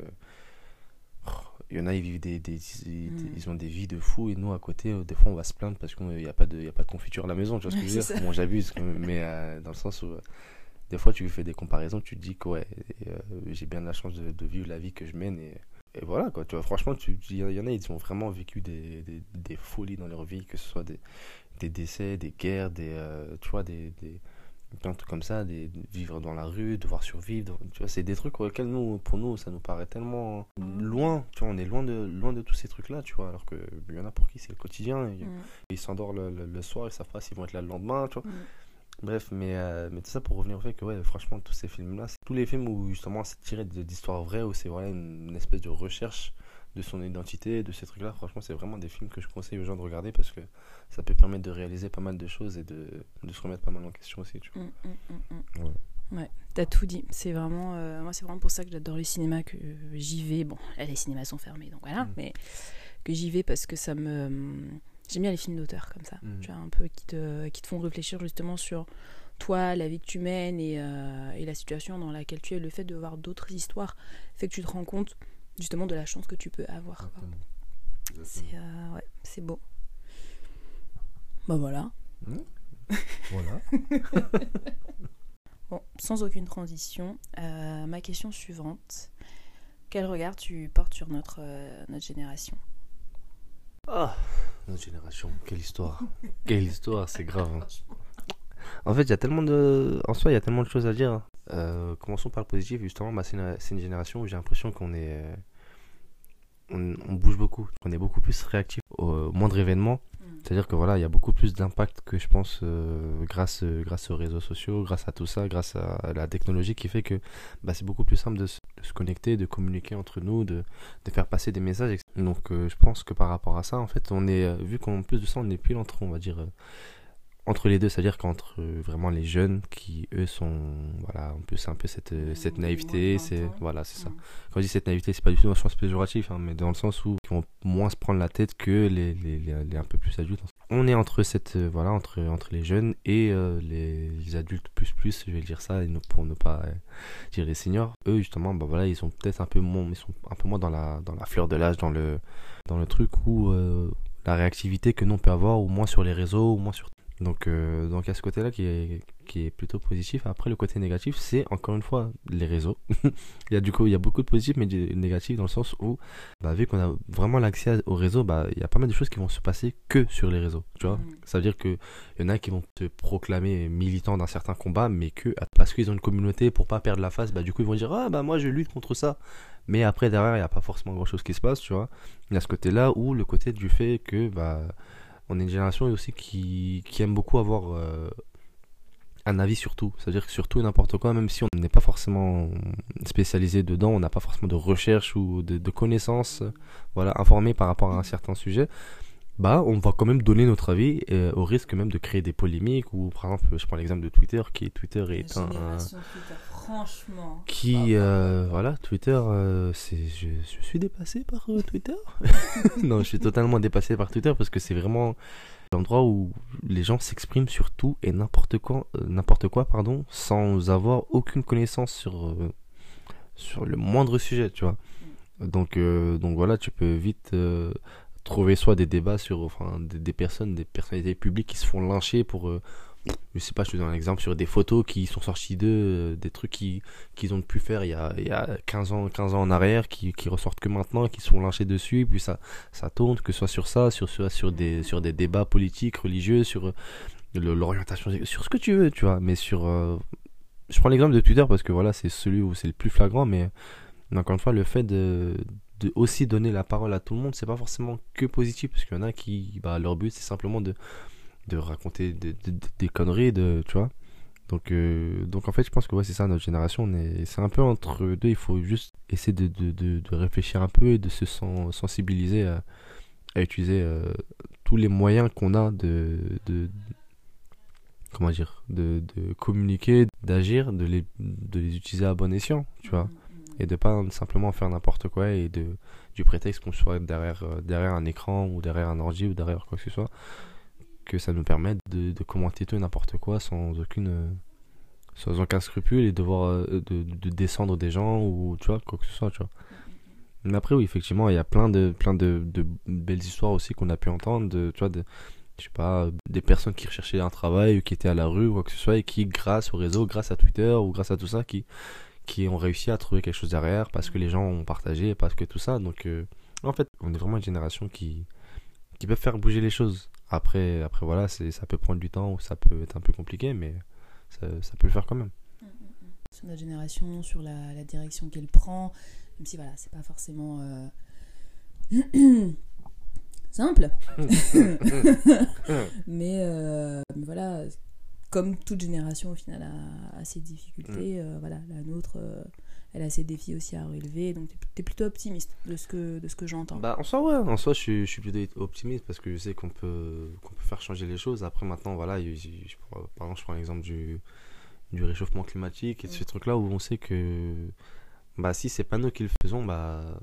Il y en a, ils vivent des, Mm. ils ont des vies de fous, et nous à côté, euh, des fois, on va se plaindre parce qu'il n'y a, pas de- y a pas de confiture à la maison, tu vois ce que je veux dire? Bon, j'abuse, mais euh, dans le sens où. euh, des fois, tu fais des comparaisons, tu te dis que ouais, j'ai bien la chance de, de vivre la vie que je mène, et, et voilà, quoi. Tu vois, franchement, tu- il y en a, ils ont vraiment vécu des, des, des folies dans leur vie, que ce soit des, des décès, des guerres, des, tu vois, des, plein de trucs comme ça, des, vivre dans la rue, devoir survivre. Tu vois, c'est des trucs auxquels nous, pour nous, ça nous paraît tellement loin. Tu vois, on est loin de, loin de tous ces trucs-là, tu vois, alors que il y en a pour qui c'est le quotidien. et- Mm. Ils s'endorment le, le- le soir, ils savent pas s'ils vont être là le lendemain, tu vois. Mm. Bref, mais, euh, mais tout ça pour revenir au fait que, ouais, franchement, tous ces films-là, c'est tous les films où justement c'est tiré d'histoires vraies, où c'est voilà une, une espèce de recherche de son identité, de ces trucs-là, franchement, c'est vraiment des films que je conseille aux gens de regarder parce que ça peut permettre de réaliser pas mal de choses et de, de se remettre pas mal en question aussi, tu vois. Mm, mm, mm, mm. Ouais. Ouais, t'as tout dit. C'est vraiment, euh, moi, c'est vraiment pour ça que j'adore le cinéma, que j'y vais. Bon, là, les cinémas sont fermés, donc voilà, mais que j'y vais parce que ça me. J'aime bien les films d'auteur comme ça, tu vois, un peu qui te, qui te font réfléchir justement sur toi, la vie que tu mènes et, euh, et la situation dans laquelle tu es. Le fait de voir d'autres histoires fait que tu te rends compte justement de la chance que tu peux avoir. C'est euh, ouais, c'est beau. Bah voilà. Voilà. Bon, sans aucune transition, euh, ma question suivante. Quel regard tu portes sur notre, euh, notre génération? Ah, notre génération, quelle histoire. quelle histoire, c'est grave. hein. En fait, il y a tellement de. En soi, il y a tellement de choses à dire. Euh, commençons par le positif, justement. Bah, c'est une, une génération où j'ai l'impression qu'on est. euh, On, on bouge beaucoup. On est beaucoup plus réactif au moindre événement. C'est-à-dire que voilà, il y a beaucoup plus d'impact que je pense euh, grâce, grâce aux réseaux sociaux, grâce à tout ça, grâce à la technologie qui fait que bah, c'est beaucoup plus simple de se, de se connecter, de communiquer entre nous, de, de faire passer des messages. etc. Donc euh, je pense que par rapport à ça, en fait, on est, vu qu'en plus de ça, on est pile entre, on va dire, euh, entre les deux, c'est-à-dire qu'entre euh, vraiment les jeunes qui, eux, sont, voilà, un c'est un peu cette, euh, cette naïveté, c'est, 20 ans. voilà, c'est ça. Quand je dis cette naïveté, c'est pas du tout dans le sens péjoratif, hein, mais dans le sens où ils vont moins se prendre la tête que les, les, les, les un peu plus adultes. On est entre cette euh, voilà entre entre les jeunes et les, adultes plus plus, je vais dire ça pour ne pas dire les seniors. Eux justement, bah voilà, ils sont peut-être un peu moins, ils sont un peu moins dans la dans la fleur de l'âge, dans le dans le truc où la réactivité que nous on peut avoir, ou moins sur les réseaux, ou moins sur donc, euh, donc à ce côté-là qui est, qui est plutôt positif. Après, le côté négatif, c'est encore une fois les réseaux. il y a du coup, il y a beaucoup de positifs, mais du négatif dans le sens où, bah, vu qu'on a vraiment l'accès au réseau, bah, il y a pas mal de choses qui vont se passer que sur les réseaux. Tu vois, Mm. ça veut dire que il y en a qui vont se proclamer militants d'un certain combat, mais que parce qu'ils ont une communauté pour pas perdre la face, bah, du coup, ils vont dire ah bah moi je lutte contre ça. Mais après derrière, il n'y a pas forcément grand chose qui se passe, tu vois. Il y a ce côté-là ou le côté du fait que bah on est une génération aussi qui, qui aime beaucoup avoir euh, un avis sur tout. C'est-à-dire que sur tout et n'importe quoi, même si on n'est pas forcément spécialisé dedans, on n'a pas forcément de recherche ou de, de connaissances voilà, informées par rapport à un certain sujet. bah, on va quand même donner notre avis euh, au risque même de créer des polémiques. Ou par exemple, je prends l'exemple de Twitter, qui Twitter est un, Twitter, franchement. qui euh, voilà Twitter euh, c'est je, je suis dépassé par euh, Twitter. Non je suis totalement dépassé par Twitter parce que c'est vraiment l'endroit où les gens s'expriment sur tout et n'importe quoi euh, n'importe quoi pardon sans avoir aucune connaissance sur euh, sur le moindre sujet tu vois. Donc euh, donc voilà tu peux vite euh, trouver soit des débats sur enfin des, des personnes des personnalités publiques qui se font lyncher pour euh, je sais pas, je te donne un exemple sur des photos qui sont sorties d'eux, euh, des trucs qui, qu'ils ont pu faire il y a, il y a 15 ans, 15 ans en arrière, qui, qui ressortent que maintenant, qui sont lynchés dessus, et puis ça, ça tourne, que ce soit sur ça, sur, des, sur des débats politiques, religieux, sur euh, l'orientation, sur ce que tu veux, tu vois, mais sur... euh, je prends l'exemple de Twitter parce que voilà, c'est celui où c'est le plus flagrant, mais encore une fois, le fait de, de aussi donner la parole à tout le monde, c'est pas forcément que positif, parce qu'il y en a qui, bah, leur but, c'est simplement de de raconter des, des- des conneries, de, tu vois. Donc, euh, donc en fait, je pense que ouais, c'est ça, notre génération, on est, c'est un peu entre deux, il faut juste essayer de, de, de, de réfléchir un peu et de se sen- sensibiliser à, à utiliser euh, tous les moyens qu'on a de, de, comment dire, de, de communiquer, d'agir, de les, de les utiliser à bon escient, tu vois. Et de pas simplement faire n'importe quoi et de, du prétexte qu'on soit derrière, euh, derrière un écran ou derrière un ordi ou derrière quoi que ce soit que ça nous permette de, commenter tout et n'importe quoi sans aucune euh, sans aucun scrupule et euh, de, de descendre des gens ou tu vois quoi que ce soit tu vois. Mais après oui effectivement il y a plein de plein de belles histoires aussi qu'on a pu entendre de tu vois de je sais pas des personnes qui recherchaient un travail ou qui étaient à la rue ou quoi que ce soit et qui grâce au réseau grâce à Twitter ou grâce à tout ça qui qui ont réussi à trouver quelque chose derrière parce que les gens ont partagé parce que tout ça. Donc euh, en fait on est vraiment une génération qui qui peut faire bouger les choses après, après voilà, c'est, ça peut prendre du temps ou ça peut être un peu compliqué, mais ça, ça peut le faire quand même. Sur notre génération, sur la, la direction qu'elle prend, même si voilà, c'est pas forcément euh, simple. mais, euh, mais voilà, comme toute génération au final a, a ses difficultés, euh, voilà, la nôtre, elle a ses défis aussi à relever. Donc t'es, t'es plutôt optimiste de ce que, de ce que j'entends. Bah, en soi, ouais, en soi, je suis, je suis plutôt optimiste parce que je sais qu'on peut, qu'on peut faire changer les choses. Après, maintenant, voilà, il- il- je par exemple, je prends l'exemple du, du réchauffement climatique et de ces trucs-là où on sait que, bah, si c'est pas nous qui le faisons, bah,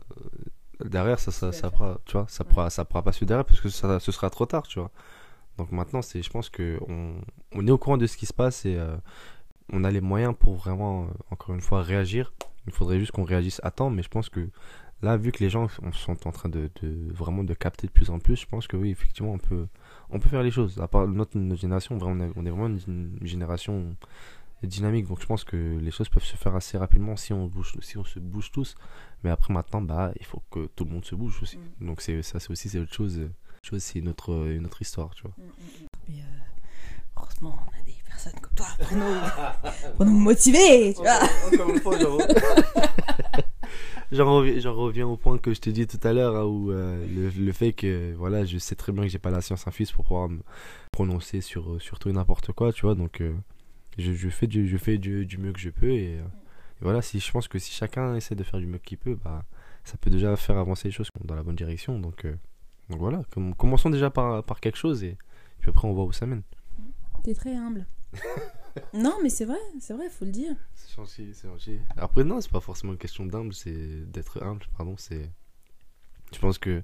derrière, ça, ça, ça, pourra, tu vois, ça pourra, ça pourra pas se derrière parce que ça, ce sera trop tard, tu vois. Donc maintenant, c'est, je pense que on, on est au courant de ce qui se passe et euh, on a les moyens pour vraiment, encore une fois, réagir. Il faudrait juste qu'on réagisse à temps, mais je pense que là, vu que les gens sont en train de, de vraiment de capter de plus en plus, je pense que oui, effectivement, on peut, on peut faire les choses. À part notre, notre génération, on est- on est vraiment une, génération dynamique, donc je pense que les choses peuvent se faire assez rapidement si on bouge, si on se bouge tous. Mais après, maintenant, bah, il faut que tout le monde se bouge aussi. Mm. Donc c'est ça, c'est aussi c'est autre chose. chose c'est une autre, une autre histoire, tu vois. Mais euh, heureusement, on a des personnes comme toi pour nous, pour nous motiver, tu vois. Encore une fois, j'en reviens, au point que je te dis tout à l'heure, hein, où euh, le, le fait que voilà, je sais très bien que j'ai pas la science infuse pour pouvoir me prononcer sur, euh, sur tout et n'importe quoi, tu vois. Donc, euh, je, je fais, du, je fais du, du mieux que je peux. Et, euh, et voilà, si, je pense que si chacun essaie de faire du mieux qu'il peut, bah, ça peut déjà faire avancer les choses dans la bonne direction. Donc, euh, donc voilà, com- commençons déjà par, par quelque chose et puis après on voit où ça mène. T'es très humble. Non, mais c'est vrai, c'est vrai, faut le dire. C'est gentil, c'est gentil. Après, non, c'est pas forcément une question d'humble, c'est d'être humble, pardon. C'est. Je pense que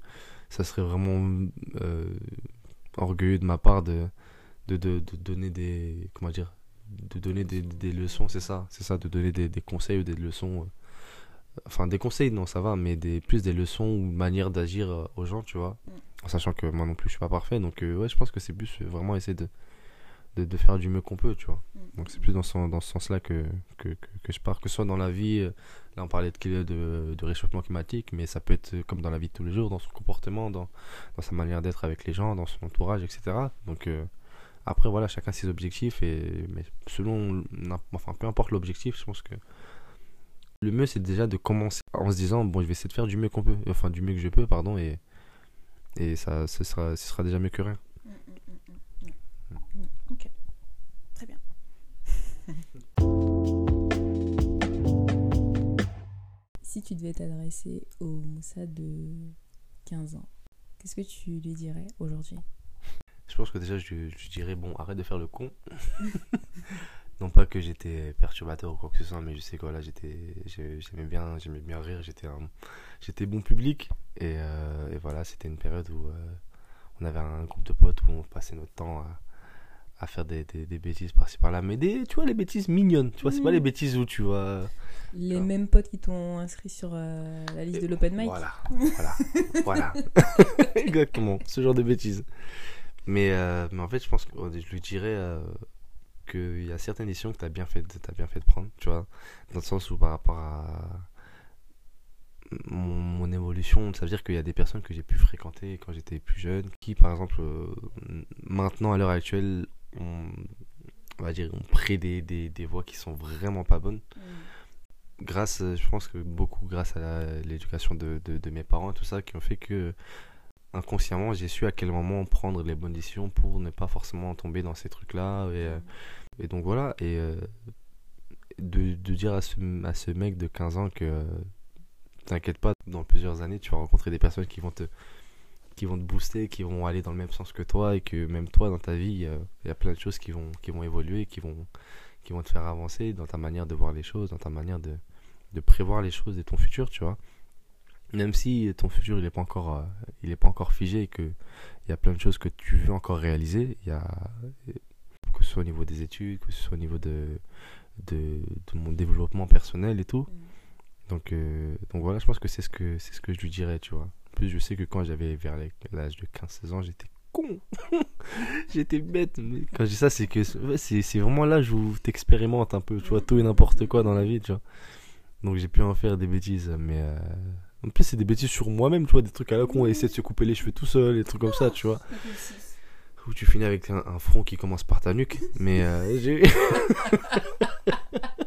ça serait vraiment euh, orgueilleux de ma part de, de, de, de donner des. Comment dire De donner des, des leçons, c'est ça, c'est ça, de donner des, des conseils ou des leçons. euh, Enfin, des conseils, non, ça va, mais des, plus des leçons ou manières d'agir euh, aux gens, tu vois. En sachant que moi non plus, je suis pas parfait. Donc, euh, ouais, je pense que c'est plus vraiment essayer de, de, de faire du mieux qu'on peut, tu vois. Donc c'est plus dans ce, dans ce sens-là que, que, que, que je pars, que ce soit dans la vie, euh, là on parlait de, de, de réchauffement climatique, mais ça peut être euh, comme dans la vie de tous les jours, dans son comportement, dans, dans sa manière d'être avec les gens, dans son entourage, etc. Donc euh, après voilà, chacun ses objectifs, et, mais selon, enfin peu importe l'objectif, je pense que le mieux c'est déjà de commencer en se disant, bon je vais essayer de faire du mieux qu'on peut, enfin du mieux que je peux, pardon, et, et ça ce sera, ce sera déjà mieux que rien. Si tu devais t'adresser au Moussa de 15 ans, qu'est-ce que tu lui dirais aujourd'hui? Je pense que déjà, je, je dirais, bon, arrête de faire le con. non pas que j'étais perturbateur ou quoi que ce soit, mais je sais que voilà, j'étais, j'aimais bien, j'aimais bien rire, j'étais un, j'étais bon public. Et, euh, et voilà, c'était une période où euh, on avait un groupe de potes où on passait notre temps à, à faire des, des, des bêtises par-ci par-là. Mais des, tu vois, les bêtises mignonnes. Tu vois, c'est pas les bêtises où tu vois. Les mêmes potes qui t'ont inscrit sur euh, la liste de l'open mic. Voilà, voilà, voilà. Exactement, ce genre de bêtises. Mais, euh, mais en fait, je pense que je lui dirais euh, qu'il y a certaines décisions que tu as bien fait, as bien fait de prendre, tu vois, dans le sens où par rapport à mon, mon évolution, ça veut dire qu'il y a des personnes que j'ai pu fréquenter quand j'étais plus jeune, qui par exemple, euh, maintenant à l'heure actuelle, ont, on va dire, ont pris des, des, des voies qui sont vraiment pas bonnes. Mm. Grâce, je pense que beaucoup grâce à l'éducation de, de, de mes parents et tout ça, qui ont fait que inconsciemment, j'ai su à quel moment prendre les bonnes décisions pour ne pas forcément tomber dans ces trucs-là. Et, euh, et donc voilà, et euh, de, de dire à ce, à ce mec de 15 ans que euh, t'inquiète pas, dans plusieurs années, tu vas rencontrer des personnes qui vont te qui vont te booster, qui vont aller dans le même sens que toi et que même toi dans ta vie, euh, il y a plein de choses qui vont qui vont évoluer, qui vont qui vont te faire avancer dans ta manière de voir les choses, dans ta manière de de prévoir les choses de ton futur, tu vois. Même si ton futur il est pas encore euh, il est pas encore figé et que il y a plein de choses que tu veux encore réaliser, il y a que ce soit au niveau des études, que ce soit au niveau de, de, de mon développement personnel et tout. Donc, euh, donc voilà, je pense que c'est ce que c'est ce que je lui dirais, tu vois. Plus, je sais que quand j'avais vers l'âge de 15-16 ans, j'étais con. j'étais bête. Mais quand je dis ça, c'est que c'est vraiment l'âge où t'expérimentes un peu, tu vois, tout et n'importe quoi dans la vie, tu vois. Donc j'ai pu en faire des bêtises, mais euh, en plus c'est des bêtises sur moi-même, tu vois, des trucs à la con, essayer de se couper les cheveux tout seul, des trucs comme ça, tu vois. Où tu finis avec un, front qui commence par ta nuque, mais euh.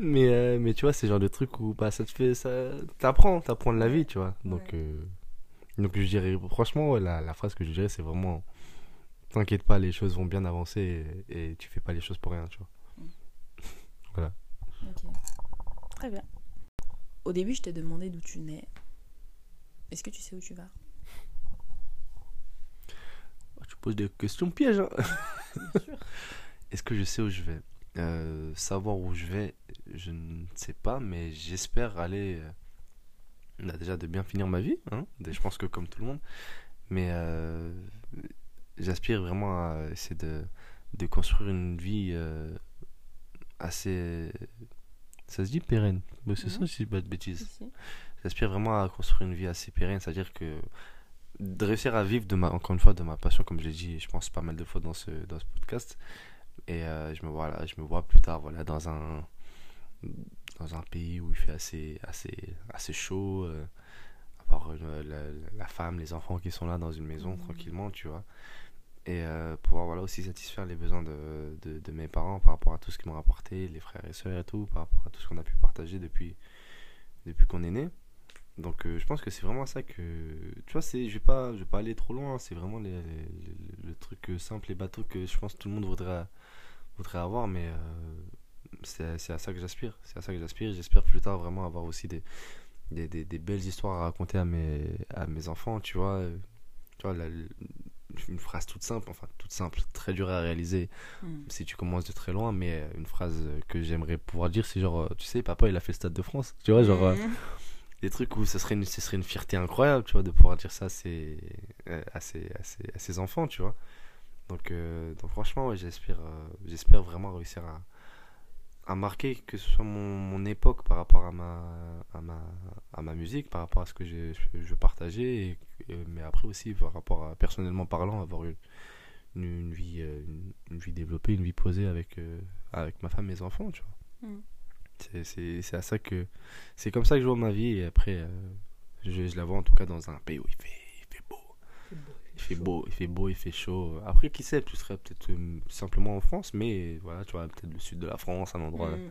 mais, euh, mais tu vois, c'est le genre de truc où bah, ça te fait. Ça... T'apprends, t'apprends de la vie, tu vois. Donc, Ouais. euh, donc je dirais, franchement, ouais, la, la phrase que je dirais, c'est vraiment T'inquiète pas, les choses vont bien avancer et, et tu fais pas les choses pour rien, tu vois. Ok. Très bien. Au début, je t'ai demandé d'où tu nais. Est-ce que tu sais où tu vas? Ah, Tu poses des questions pièges, hein. Est-ce que je sais où je vais? Euh, Savoir où je vais, je ne sais pas, mais j'espère aller. euh, bah, déjà de bien finir ma vie, hein. je pense que comme tout le monde. Mais euh, j'aspire vraiment à essayer de, de construire une vie euh, assez. Ça se dit pérenne Mais C'est ça, Mhm. si je dis pas de bêtises. J'aspire vraiment à construire une vie assez pérenne, c'est-à-dire que de réussir à vivre de ma, encore une fois, de ma passion, comme je l'ai dit, je pense pas mal de fois dans ce, dans ce podcast. Et euh, je me vois là, je me vois plus tard, voilà, dans un, dans un pays où il fait assez, assez, assez chaud, euh, avoir euh, la, la femme, les enfants qui sont là dans une maison Mhm. tranquillement, tu vois. Et euh, pouvoir voilà, aussi satisfaire les besoins de, de, de mes parents par rapport à tout ce qu'ils m'ont apporté, les frères et sœurs et tout, par rapport à tout ce qu'on a pu partager depuis, depuis qu'on est né. Donc euh, je pense que c'est vraiment ça que tu vois je vais pas je vais pas aller trop loin c'est vraiment les, les- les- le truc simple et bateau que je pense que tout le monde voudrait voudrait avoir mais c'est à ça que j'aspire c'est à ça que j'aspire j'espère plus tard vraiment avoir aussi des des, des, des belles histoires à raconter à mes à mes enfants tu vois euh, tu vois la- une phrase toute simple enfin toute simple très dure à réaliser Hmm. si tu commences de très loin mais euh, une phrase que j'aimerais pouvoir dire c'est genre euh, tu sais papa il a fait le stade de France tu vois genre euh, Mhm. des trucs où ce serait une, ce serait une fierté incroyable, tu vois, de pouvoir dire ça à ses, euh, à ses, à ses, à ses enfants, tu vois. Donc, euh, donc franchement, ouais, j'espère, euh, j'espère vraiment réussir à, à marquer que ce soit mon, mon époque par rapport à ma, à, ma, à ma musique, par rapport à ce que je, je partageais, et, et- mais après aussi par rapport à, personnellement parlant, avoir une, une, vie, euh, une, une vie développée, une vie posée avec, euh, avec ma femme et mes enfants, tu vois. Mm. C'est à ça que c'est comme ça que je vois ma vie et après euh, je, je la vois en tout cas dans un pays où il fait, il fait beau. Il fait beau, il fait beau, il fait chaud. Après qui sait, tu serais peut-être euh, simplement en France, mais voilà, tu vois, peut-être le sud de la France, un endroit Hmm.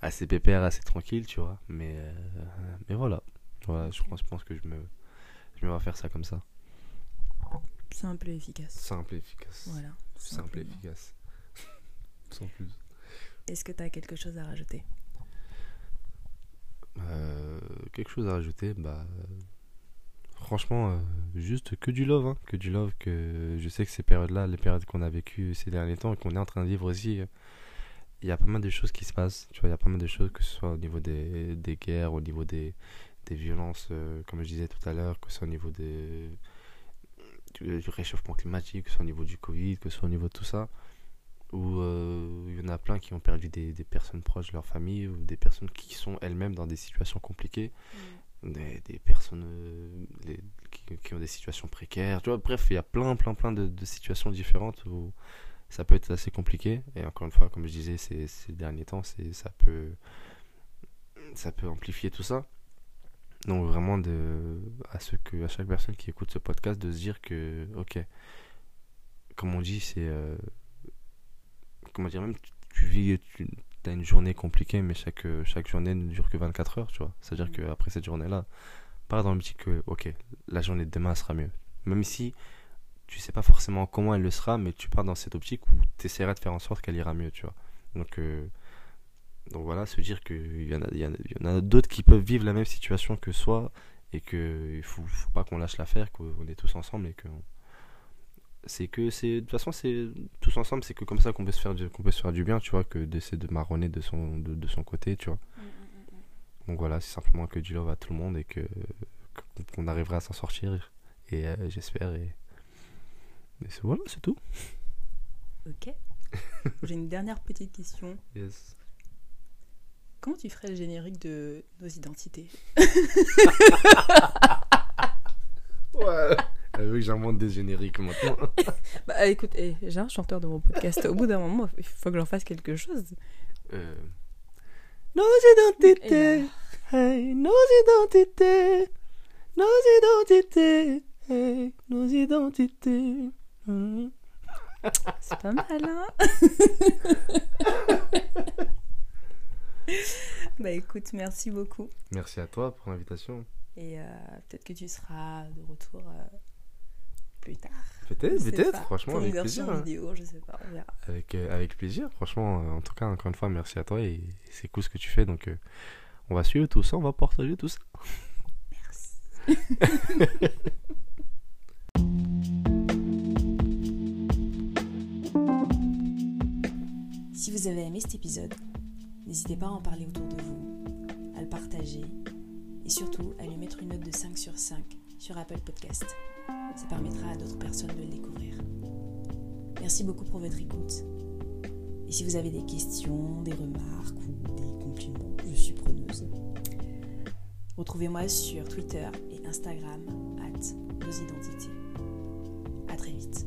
assez pépère, assez tranquille, tu vois. Mais euh, mais voilà. Voilà, je pense, je pense que je me je me vais faire ça comme ça. Simple et efficace. Simple et efficace. Voilà. Simple et efficace. Sans plus. Est-ce que tu as quelque chose à rajouter? Euh, quelque chose à rajouter bah franchement, euh, juste que du love, hein, que du love, que je sais que ces périodes-là, les périodes qu'on a vécues ces derniers temps et qu'on est en train de vivre aussi, euh, il y a pas mal de choses qui se passent, tu vois, il y a pas mal de choses, que ce soit au niveau des, guerres, au niveau des, violences, euh, comme je disais tout à l'heure, que ce soit au niveau du, réchauffement climatique, que ce soit au niveau du Covid, que ce soit au niveau de tout ça, où il y en a plein qui ont perdu des, des personnes proches de leur famille, ou des personnes qui sont elles-mêmes dans des situations compliquées des, des personnes euh, qui, qui ont des situations précaires. Tu vois, bref, il y a plein, plein, plein de, de situations différentes où ça peut être assez compliqué. Et encore une fois, comme je disais, ces, ces derniers temps, ça, peut, ça peut amplifier tout ça. Donc vraiment, de, à, ceux que, à chaque personne qui écoute ce podcast, de se dire que, ok, comme on dit, c'est... euh, comment dire, même tu, vis... T'as une journée compliquée, mais chaque, chaque journée ne dure que 24 heures, tu vois. C'est-à-dire Mm. qu'après cette journée-là, pars dans l'optique que, ok, la journée de demain sera mieux. Même si tu sais pas forcément comment elle le sera, mais tu pars dans cette optique où tu essaieras de faire en sorte qu'elle ira mieux, tu vois. Donc, euh, donc voilà, se dire qu'il y en a, y en a, a d'autres qui peuvent vivre la même situation que soi et qu'il faut, faut pas qu'on lâche l'affaire, qu'on est tous ensemble et que c'est que c'est de toute façon c'est tous ensemble c'est que comme ça qu'on peut se faire du, qu'on peut se faire du bien tu vois que d'essayer de marronner de son de, de son côté tu vois donc voilà c'est simplement que du love à tout le monde et que que- qu'on arrivera à s'en sortir et euh, j'espère et, et c'est- voilà c'est tout Ok. J'ai une dernière petite question. yes. Comment tu ferais le générique de nos identités? Ouais vu que j'invente des génériques maintenant Bah écoute, eh, j'ai un chanteur de mon podcast. Au bout d'un moment, il faut que j'en fasse quelque chose. euh... nos identités hey, nos identités nos identités hey, nos identités Mhm. C'est pas mal, hein Bah écoute, merci beaucoup. merci à toi pour l'invitation Et euh, peut-être que tu seras de retour euh, plus tard. peut-être peut-être franchement Pour avec version plaisir hein. vidéo, je sais pas, on verra. Avec, euh, avec plaisir, franchement. euh, en tout cas, encore une fois, merci à toi et, c'est cool ce que tu fais. Donc, euh, on va suivre tout ça, on va partager tout ça. Merci. Si vous avez aimé cet épisode, n'hésitez pas à en parler autour de vous, à le partager et surtout à lui mettre une note de 5 sur 5 sur Apple Podcast. Ça permettra à d'autres personnes de le découvrir. Merci beaucoup pour votre écoute. Et si vous avez des questions, des remarques ou des compliments, je suis preneuse. Retrouvez-moi sur Twitter et Instagram, at nos identités. À très vite.